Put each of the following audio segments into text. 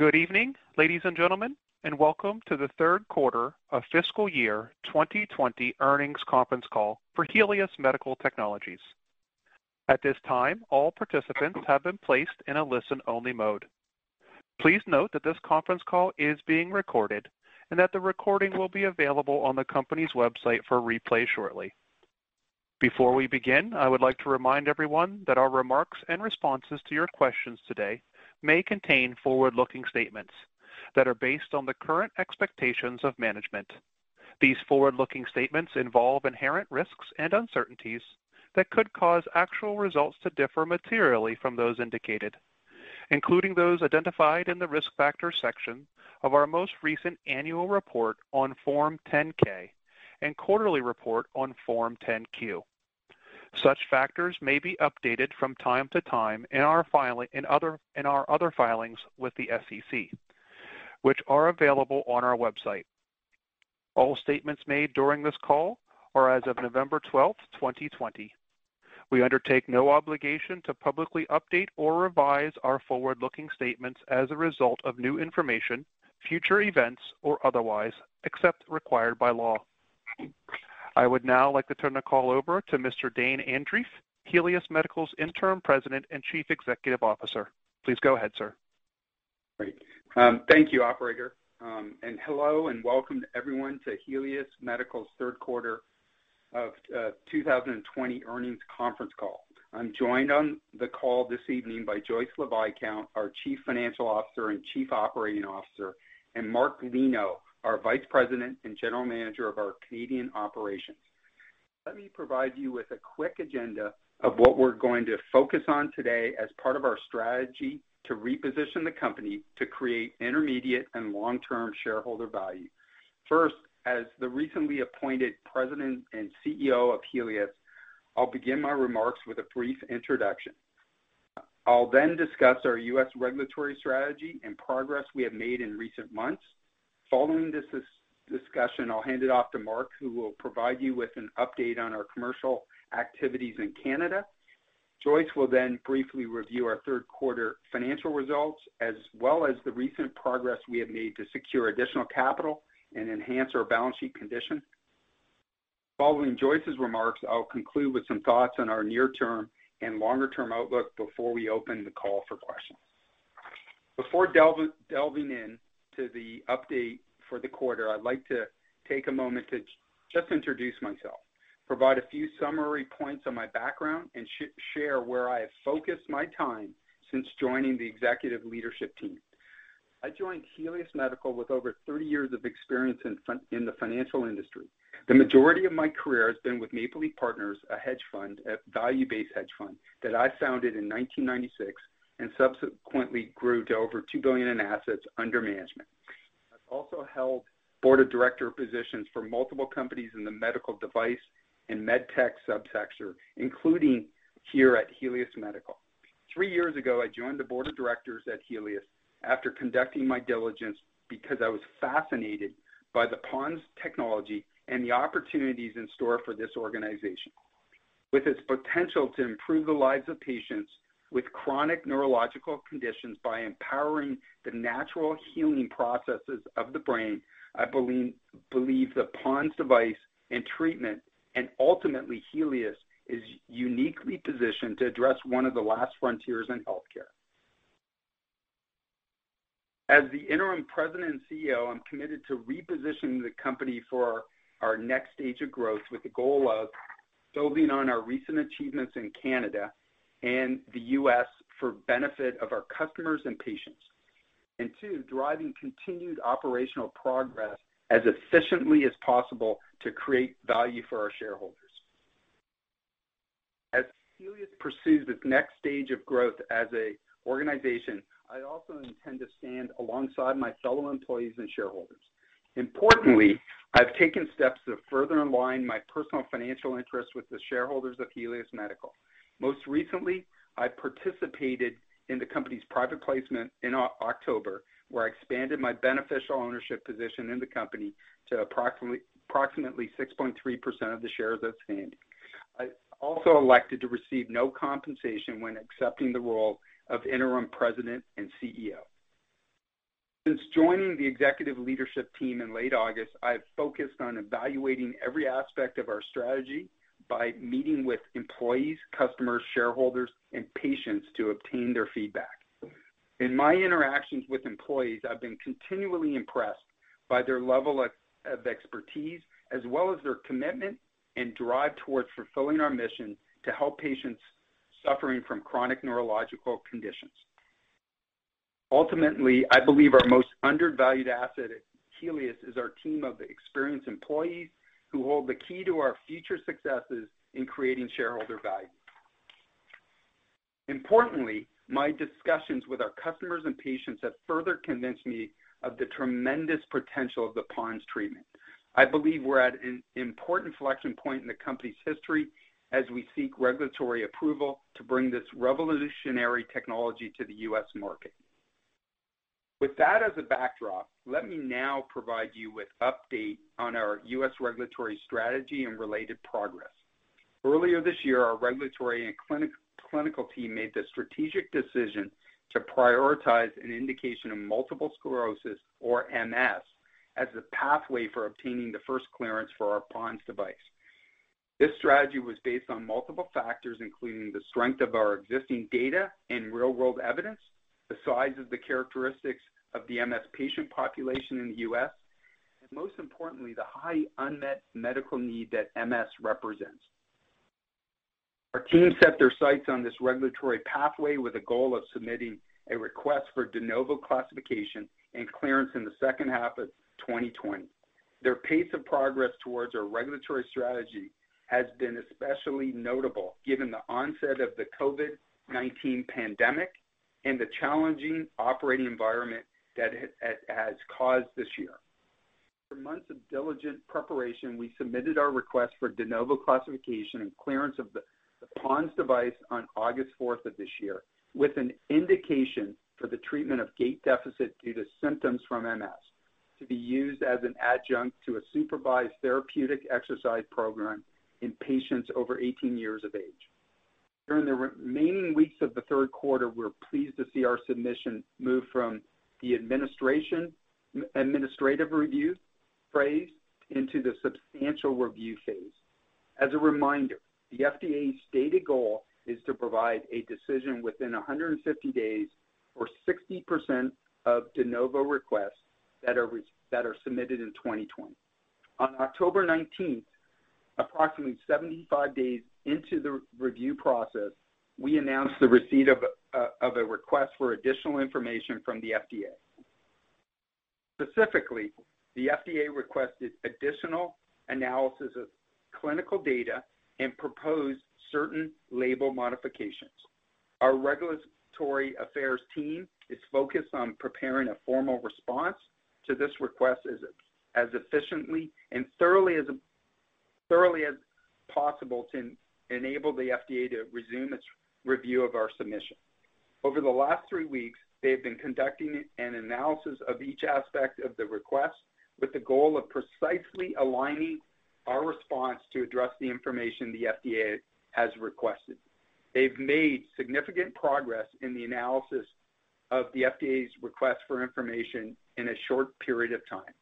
Good evening, ladies and gentlemen, and welcome to the third quarter of fiscal year 2020 earnings conference call for Helius Medical Technologies. At this time, all participants have been placed in a listen-only mode. Please note that this conference call is being recorded and that the recording will be available on the company's website for replay shortly. Before we begin, I would like to remind everyone that our remarks and responses to your questions today may contain forward-looking statements that are based on the current expectations of management. These forward-looking statements involve inherent risks and uncertainties that could cause actual results to differ materially from those indicated, including those identified in the Risk Factors section of our most recent annual report on Form 10-K and quarterly report on Form 10-Q. Such factors may be updated from time to time in our other filings with the SEC, which are available on our website. All statements made during this call are as of November 12, 2020. We undertake no obligation to publicly update or revise our forward-looking statements as a result of new information, future events, or otherwise, except required by law. I would now like to turn the call over to Mr. Dane Andreeff, Helius Medical's Interim President and Chief Executive Officer. Please go ahead, sir. Great. Um, thank you, operator. Um, and hello and welcome to everyone to Helius Medical's third quarter of uh, 2020 earnings conference call. I'm joined on the call this evening by Joyce LaViscount, our Chief Financial Officer and Chief Operating Officer, and Mark Lino, our Vice President and General Manager of our Canadian operations. Let me provide you with a quick agenda of what we're going to focus on today as part of our strategy to reposition the company to create intermediate and long-term shareholder value. First, as the recently appointed President and CEO of Helius, I'll begin my remarks with a brief introduction. I'll then discuss our U.S. regulatory strategy and progress we have made in recent months. Following this discussion, I'll hand it off to Mark, who will provide you with an update on our commercial activities in Canada. Joyce will then briefly review our third quarter financial results, as well as the recent progress we have made to secure additional capital and enhance our balance sheet condition. Following Joyce's remarks, I'll conclude with some thoughts on our near-term and longer-term outlook before we open the call for questions. Before delving in to the update for the quarter, I'd like to take a moment to just introduce myself, provide a few summary points on my background, and share where I have focused my time since joining the executive leadership team. I joined Helius Medical with over 30 years of experience in the financial industry. The majority of my career has been with Maple Leaf Partners, a hedge fund, a value-based hedge fund that I founded in 1996 and subsequently grew to over 2 billion in assets under management. I've also held board of director positions for multiple companies in the medical device and med tech subsector, including here at Helius Medical. Three years ago, I joined the board of directors at Helius after conducting my diligence because I was fascinated by the PoNS technology and the opportunities in store for this organization. With its potential to improve the lives of patients with chronic neurological conditions by empowering the natural healing processes of the brain, I believe the PoNS device and treatment, and ultimately Helius, is uniquely positioned to address one of the last frontiers in healthcare. As the interim President and CEO, I'm committed to repositioning the company for our next stage of growth with the goal of building on our recent achievements in Canada and the U.S. for benefit of our customers and patients. Two, driving continued operational progress as efficiently as possible to create value for our shareholders. As Helius pursues its next stage of growth as an organization, I also intend to stand alongside my fellow employees and shareholders. Importantly, I've taken steps to further align my personal financial interests with the shareholders of Helius Medical. Most recently, I participated in the company's private placement in October, where I expanded my beneficial ownership position in the company to approximately 6.3% of the shares outstanding. I also elected to receive no compensation when accepting the role of interim President and CEO. Since joining the executive leadership team in late August, I've focused on evaluating every aspect of our strategy by meeting with employees, customers, shareholders, and patients to obtain their feedback. In my interactions with employees, I've been continually impressed by their level of expertise as well as their commitment and drive towards fulfilling our mission to help patients suffering from chronic neurological conditions. Ultimately, I believe our most undervalued asset at Helius is our team of experienced employees who hold the key to our future successes in creating shareholder value. Importantly, my discussions with our customers and patients have further convinced me of the tremendous potential of the PoNS treatment. I believe we're at an important inflection point in the company's history as we seek regulatory approval to bring this revolutionary technology to the U.S. market. With that as a backdrop, let me now provide you with update on our U.S. regulatory strategy and related progress. Earlier this year, our regulatory and clinical team made the strategic decision to prioritize an indication of multiple sclerosis, or MS, as the pathway for obtaining the first clearance for our PoNS device. This strategy was based on multiple factors, including the strength of our existing data and real-world evidence, the size of the characteristics of the MS patient population in the U.S., and most importantly, the high unmet medical need that MS represents. Our team set their sights on this regulatory pathway with a goal of submitting a request for De Novo classification and clearance in the second half of 2020. Their pace of progress towards our regulatory strategy has been especially notable given the onset of the COVID-19 pandemic and the challenging operating environment that has caused this year. After months of diligent preparation, we submitted our request for De Novo classification and clearance of the PoNS device on August 4th of this year, with an indication for the treatment of gait deficit due to symptoms from MS to be used as an adjunct to a supervised therapeutic exercise program in patients over 18 years of age. During the remaining weeks of the third quarter, we're pleased to see our submission move from the administration administrative review phase into the substantial review phase. As a reminder, the FDA's stated goal is to provide a decision within 150 days for 60% of De Novo requests that are submitted in 2020. On October 19th, approximately 75 days into the review process, we announced the receipt of uh, a request for additional information from the FDA. Specifically, the FDA requested additional analysis of clinical data and proposed certain label modifications. Our regulatory affairs team is focused on preparing a formal response to this request as efficiently and thoroughly as possible to enable the FDA to resume its review of our submission. Over the last three weeks, they have been conducting an analysis of each aspect of the request with the goal of precisely aligning our response to address the information the FDA has requested. They've made significant progress in the analysis of the FDA's request for information in a short period of time.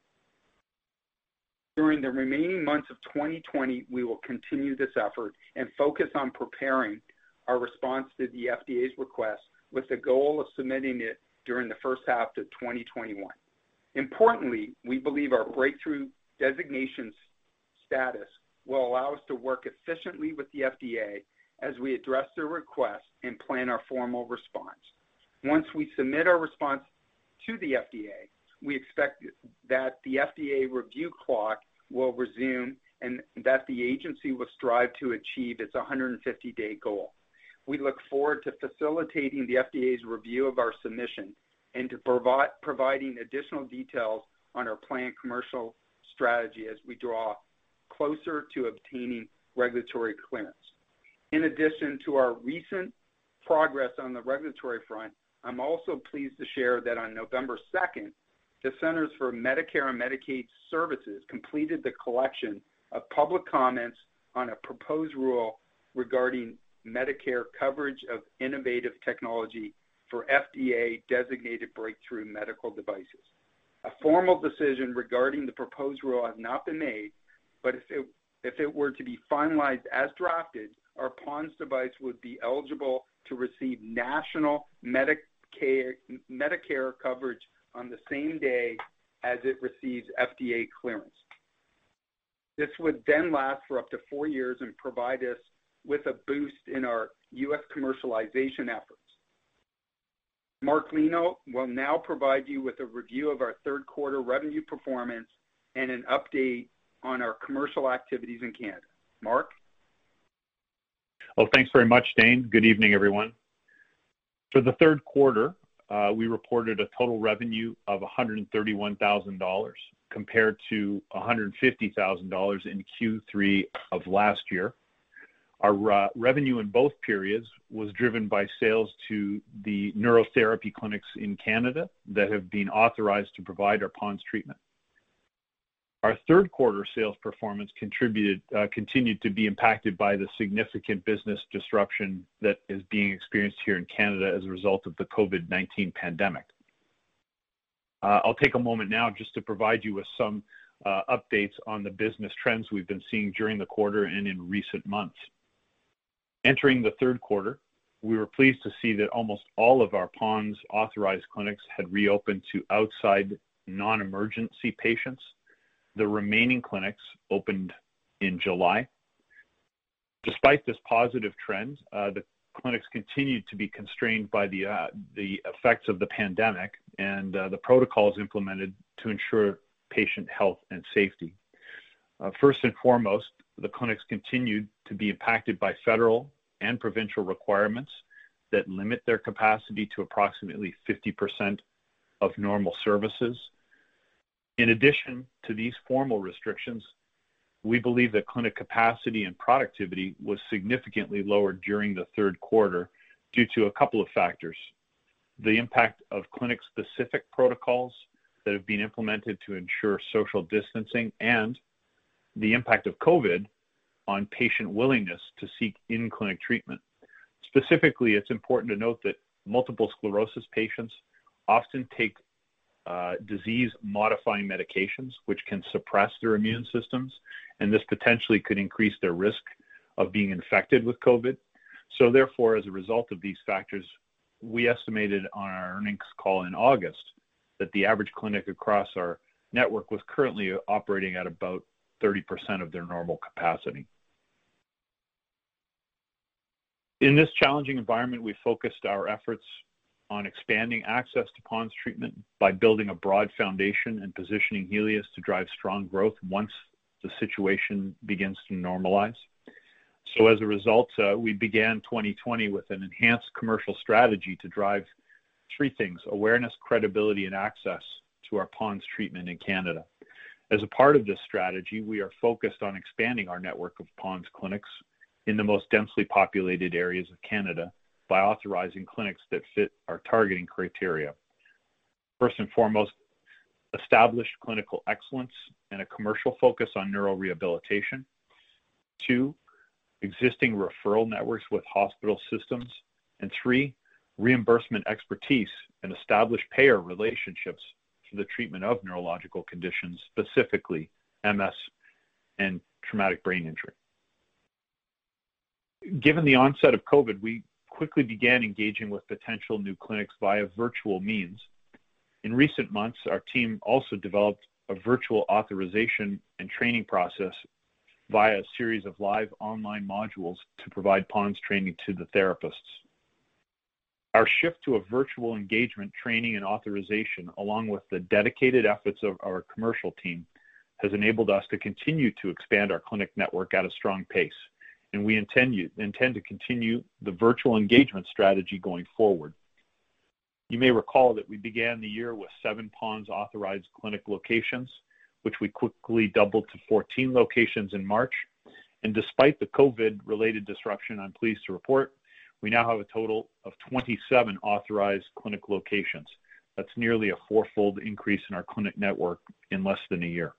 During the remaining months of 2020, we will continue this effort and focus on preparing our response to the FDA's request with the goal of submitting it during the first half of 2021. Importantly, we believe our breakthrough designation status will allow us to work efficiently with the FDA as we address their request and plan our formal response. Once we submit our response to the FDA, we expect that the FDA review clock will resume and that the agency will strive to achieve its 150-day goal. We look forward to facilitating the FDA's review of our submission and to providing additional details on our planned commercial strategy as we draw closer to obtaining regulatory clearance. In addition to our recent progress on the regulatory front, I'm also pleased to share that on November 2nd, the Centers for Medicare and Medicaid Services completed the collection of public comments on a proposed rule regarding Medicare coverage of innovative technology for FDA-designated breakthrough medical devices. A formal decision regarding the proposed rule has not been made, but if it were to be finalized as drafted, our PoNS device would be eligible to receive national Medicare coverage on the same day as it receives FDA clearance. This would then last for up to four years and provide us with a boost in our U.S. commercialization efforts. Mark Lino will now provide you with a review of our third quarter revenue performance and an update on our commercial activities in Canada. Mark? Well, thanks very much, Dane. Good evening, everyone. For the third quarter, Uh, we reported a total revenue of 131,000 dollars compared to 150,000 dollars in Q3 of last year. Our uh, revenue in both periods was driven by sales to the neurotherapy clinics in Canada that have been authorized to provide our PoNS treatment. Our third quarter sales performance uh, continued to be impacted by the significant business disruption that is being experienced here in Canada as a result of the COVID-19 pandemic. Uh, I'll take a moment now just to provide you with some uh, updates on the business trends we've been seeing during the quarter and in recent months. Entering the third quarter, we were pleased to see that almost all of our PoNS authorized clinics had reopened to outside non-emergency patients. The remaining clinics opened in July. Despite this positive trend, uh, the clinics continued to be constrained by the uh, effects of the pandemic and uh, the protocols implemented to ensure patient health and safety. First and foremost, the clinics continued to be impacted by federal and provincial requirements that limit their capacity to approximately 50% of normal services. In addition to these formal restrictions, we believe that clinic capacity and productivity was significantly lower during the third quarter due to a couple of factors. The impact of clinic-specific protocols that have been implemented to ensure social distancing and the impact of COVID on patient willingness to seek in-clinic treatment. Specifically, it's important to note that multiple sclerosis patients often take Uh, disease-modifying medications, which can suppress their immune systems, and this potentially could increase their risk of being infected with COVID. So, Therefore, as a result of these factors, we estimated on our earnings call in August that the average clinic across our network was currently operating at about 30% of their normal capacity. In this challenging environment, we focused our efforts on expanding access to PoNS treatment by building a broad foundation and positioning Helius to drive strong growth once the situation begins to normalize. So as a result, uh, we began 2020 with an enhanced commercial strategy to drive three things, awareness, credibility, and access to our PoNS treatment in Canada. As a part of this strategy, we are focused on expanding our network of PoNS clinics in the most densely populated areas of Canada by authorizing clinics that fit our targeting criteria. First and foremost, established clinical excellence and a commercial focus on neurorehabilitation. Two, existing referral networks with hospital systems. And Three, reimbursement expertise and established payer relationships for the treatment of neurological conditions, specifically MS and traumatic brain injury. Given the onset of COVID, we quickly began engaging with potential new clinics via virtual means. In recent months, our team also developed a virtual authorization and training process via a series of live online modules to provide PoNS training to the therapists. Our shift to a virtual engagement training and authorization, along with the dedicated efforts of our commercial team, has enabled us to continue to expand our clinic network at a strong pace, and we intend to continue the virtual engagement strategy going forward. You may recall that we began the year with seven PoNS authorized clinic locations, which we quickly doubled to 14 locations in March. And despite the COVID-related disruption, I'm pleased to report we now have a total of 27 authorized clinic locations. That's nearly a four-fold increase in our clinic network in less than a year.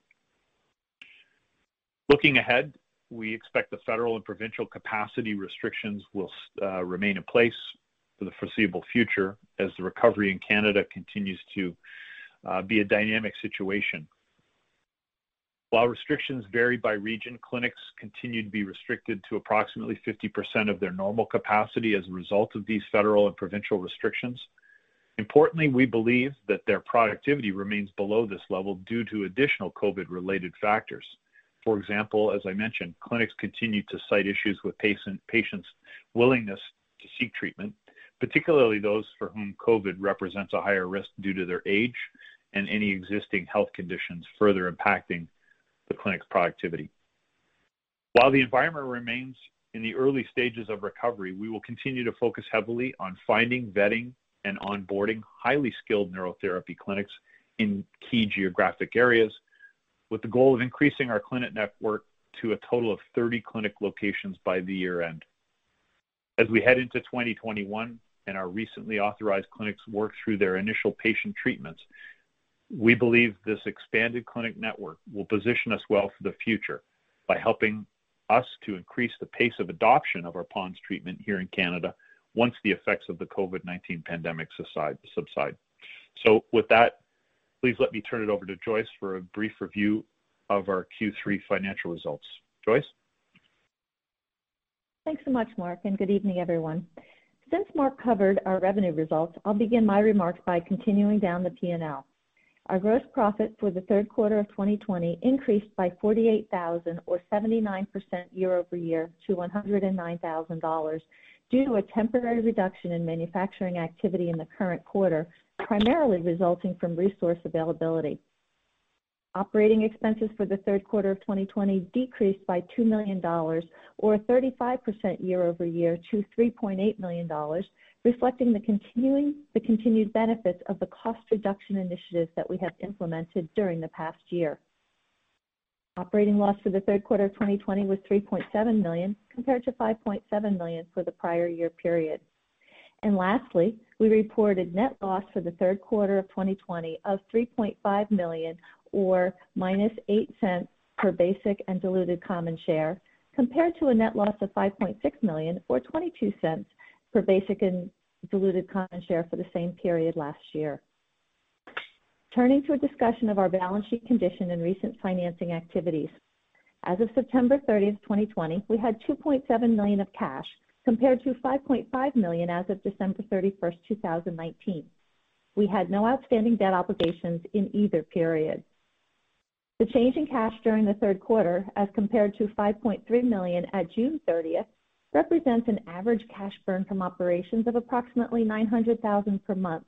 Looking ahead, we expect the federal and provincial capacity restrictions will uh, remain in place for the foreseeable future as the recovery in Canada continues to uh, be a dynamic situation. While restrictions vary by region, clinics continue to be restricted to approximately 50% of their normal capacity as a result of these federal and provincial restrictions. Importantly, we believe that their productivity remains below this level due to additional COVID-related factors. For example, as I mentioned, clinics continue to cite issues with patients' willingness to seek treatment, particularly those for whom COVID represents a higher risk due to their age and any existing health conditions further impacting the clinic's productivity. While the environment remains in the early stages of recovery, we will continue to focus heavily on finding, vetting, and onboarding highly skilled neurotherapy clinics in key geographic areas with the goal of increasing our clinic network to a total of 30 clinic locations by the year-end. As we head into 2021 and our recently authorized clinics work through their initial patient treatments, we believe this expanded clinic network will position us well for the future by helping us to increase the pace of adoption of our PoNS treatment here in Canada once the effects of the COVID-19 pandemic subside. So with that, please let me turn it over to Joyce for a brief review of our Q3 financial results. Joyce? Thanks so much, Mark, and good evening, everyone. Since Mark covered our revenue results, I'll begin my remarks by continuing down the P&L. Our gross profit for the third quarter of 2020 increased by 48,000 or 79% year-over-year to $109,000 due to a temporary reduction in manufacturing activity in the current quarter, primarily resulting from resource availability. Operating expenses for the third quarter of 2020 decreased by $2 million or 35% year-over-year to $3.8 million, reflecting the continuing the continued benefits of the cost reduction initiatives that we have implemented during the past year. Operating loss for the third quarter of 2020 was 3.7 million, compared to 5.7 million for the prior year period. And lastly, we reported net loss for the third quarter of 2020 of 3.5 million or -$0.08 per basic and diluted common share, compared to a net loss of 5.6 million or $0.22 per basic and diluted common share for the same period last year. Turning to a discussion of our balance sheet condition and recent financing activities. As of September 30th, 2020, we had 2.7 million of cash compared to 5.5 million as of December 31st, 2019. We had no outstanding debt obligations in either period. The change in cash during the third quarter as compared to 5.3 million at June 30th, represents an average cash burn from operations of approximately 900,000 per month,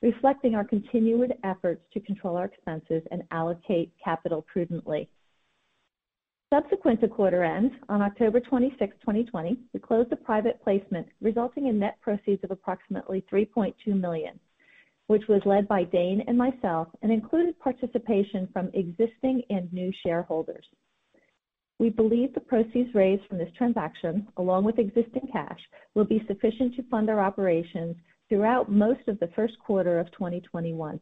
reflecting our continued efforts to control our expenses and allocate capital prudently. Subsequent to quarter end, on October 26, 2020, we closed a private placement resulting in net proceeds of approximately 3.2 million, which was led by Dane and myself and included participation from existing and new shareholders. We believe the proceeds raised from this transaction, along with existing cash, will be sufficient to fund our operations throughout most of the first quarter of 2021.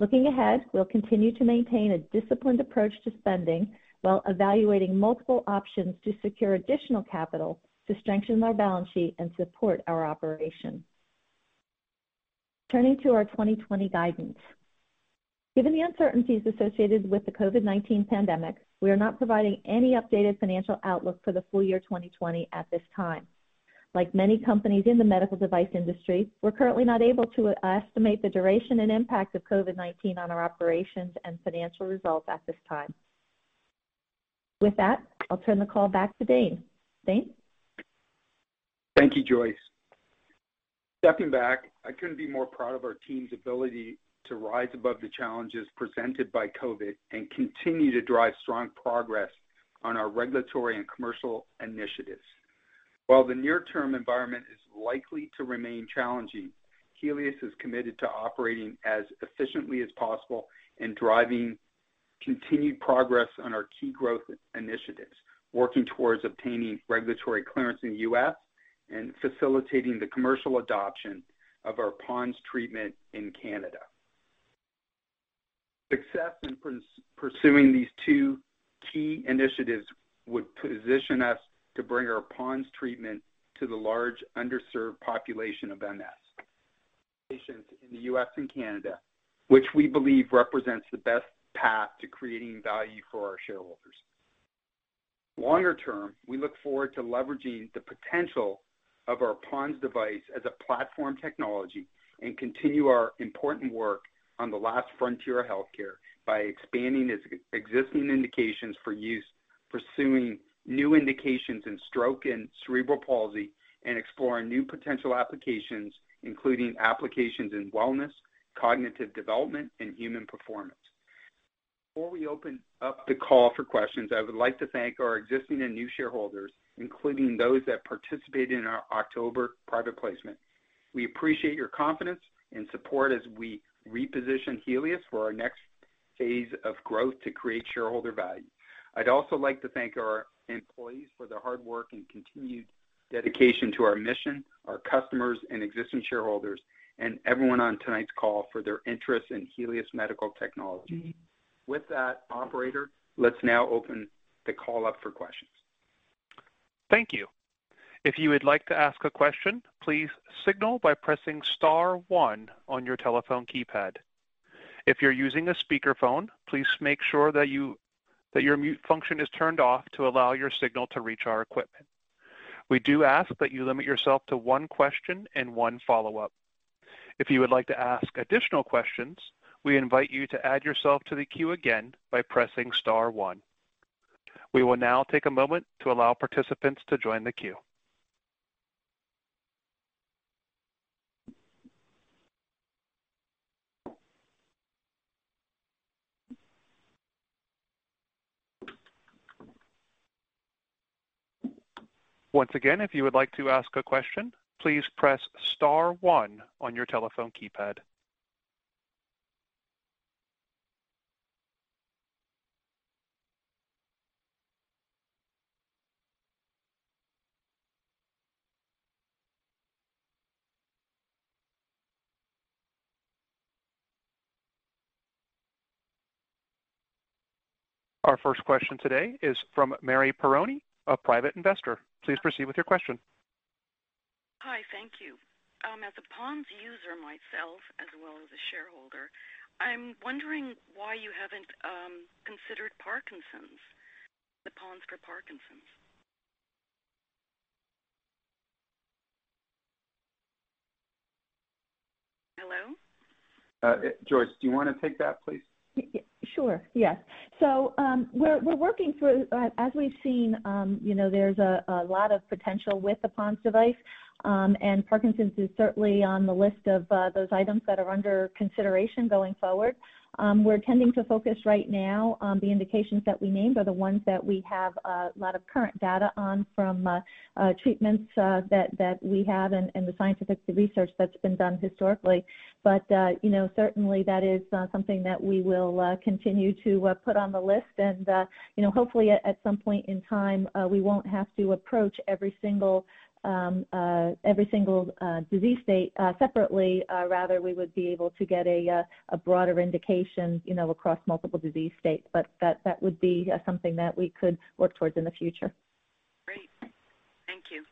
Looking ahead, we'll continue to maintain a disciplined approach to spending while evaluating multiple options to secure additional capital to strengthen our balance sheet and support our operations. Turning to our 2020 guidance. Given the uncertainties associated with the COVID-19 pandemic, we are not providing any updated financial outlook for the full year 2020 at this time. Like many companies in the medical device industry, we're currently not able to estimate the duration and impact of COVID-19 on our operations and financial results at this time. With that, I'll turn the call back to Dane. Dane? Thank you, Joyce. Stepping back, I couldn't be more proud of our team's ability to rise above the challenges presented by COVID and continue to drive strong progress on our regulatory and commercial initiatives. While the near-term environment is likely to remain challenging, Helius is committed to operating as efficiently as possible and driving continued progress on our key growth initiatives, working towards obtaining regulatory clearance in the U.S. and facilitating the commercial adoption of our PoNS treatment in Canada. Success in pursuing these two key initiatives would position us to bring our PoNS treatment to the large underserved population of MS patients in the U.S. and Canada, which we believe represents the best path to creating value for our shareholders. Longer term, we look forward to leveraging the potential of our PoNS device as a platform technology and continue our important work on the last frontier of healthcare by expanding its existing indications for use, pursuing new indications in stroke and cerebral palsy, and exploring new potential applications, including applications in wellness, cognitive development, and human performance. Before we open up the call for questions, I would like to thank our existing and new shareholders, including those that participated in our October private placement. We appreciate your confidence and support as we reposition Helius for our next phase of growth to create shareholder value. I'd also like to thank our employees for their hard work and continued dedication to our mission, our customers and existing shareholders, and everyone on tonight's call for their interest in Helius Medical Technologies. With that, operator, let's now open the call up for questions. Thank you. If you would like to ask a question, please signal by pressing star one on your telephone keypad. If you're using a speakerphone, please make sure that your mute function is turned off to allow your signal to reach our equipment. We do ask that you limit yourself to one question and one follow-up. If you would like to ask additional questions, we invite you to add yourself to the queue again by pressing star one. We will now take a moment to allow participants to join the queue. Once again, if you would like to ask a question, please press star one on your telephone keypad. Our first question today is from Mary Peroni, a private investor. Please proceed with your question. Hi. Thank you. Um, as a PoNS user myself, as well as a shareholder, I'm wondering why you haven't um, considered Parkinson's, the PoNS for Parkinson's. Hello? Uh, Joyce, do you wanna take that, please? Sure, yes. So um, we're working through, uh, as we've seen, um, you know, there's a lot of potential with the PoNS device, um, and Parkinson's is certainly on the list of uh, those items that are under consideration going forward. Um, we're tending to focus right now on the indications that we named are the ones that we have a lot of current data on from uh, uh, treatments uh, that we have and the scientific research that's been done historically. But, you know, certainly that is something that we will continue to put on the list. And, you know, hopefully at some point in time, we won't have to approach every single Um, uh, uh, disease state uh, separately. Rather, we would be able to get a broader indication, you know, across multiple disease states. But that, that would be something that we could work towards in the future. Great. Thank you.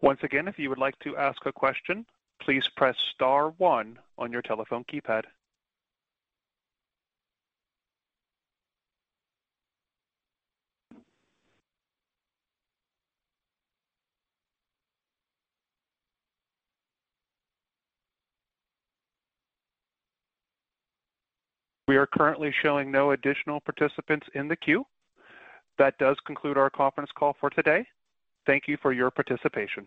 Once again, if you would like to ask a question, please press star one on your telephone keypad. We are currently showing no additional participants in the queue. That does conclude our conference call for today. Thank you for your participation.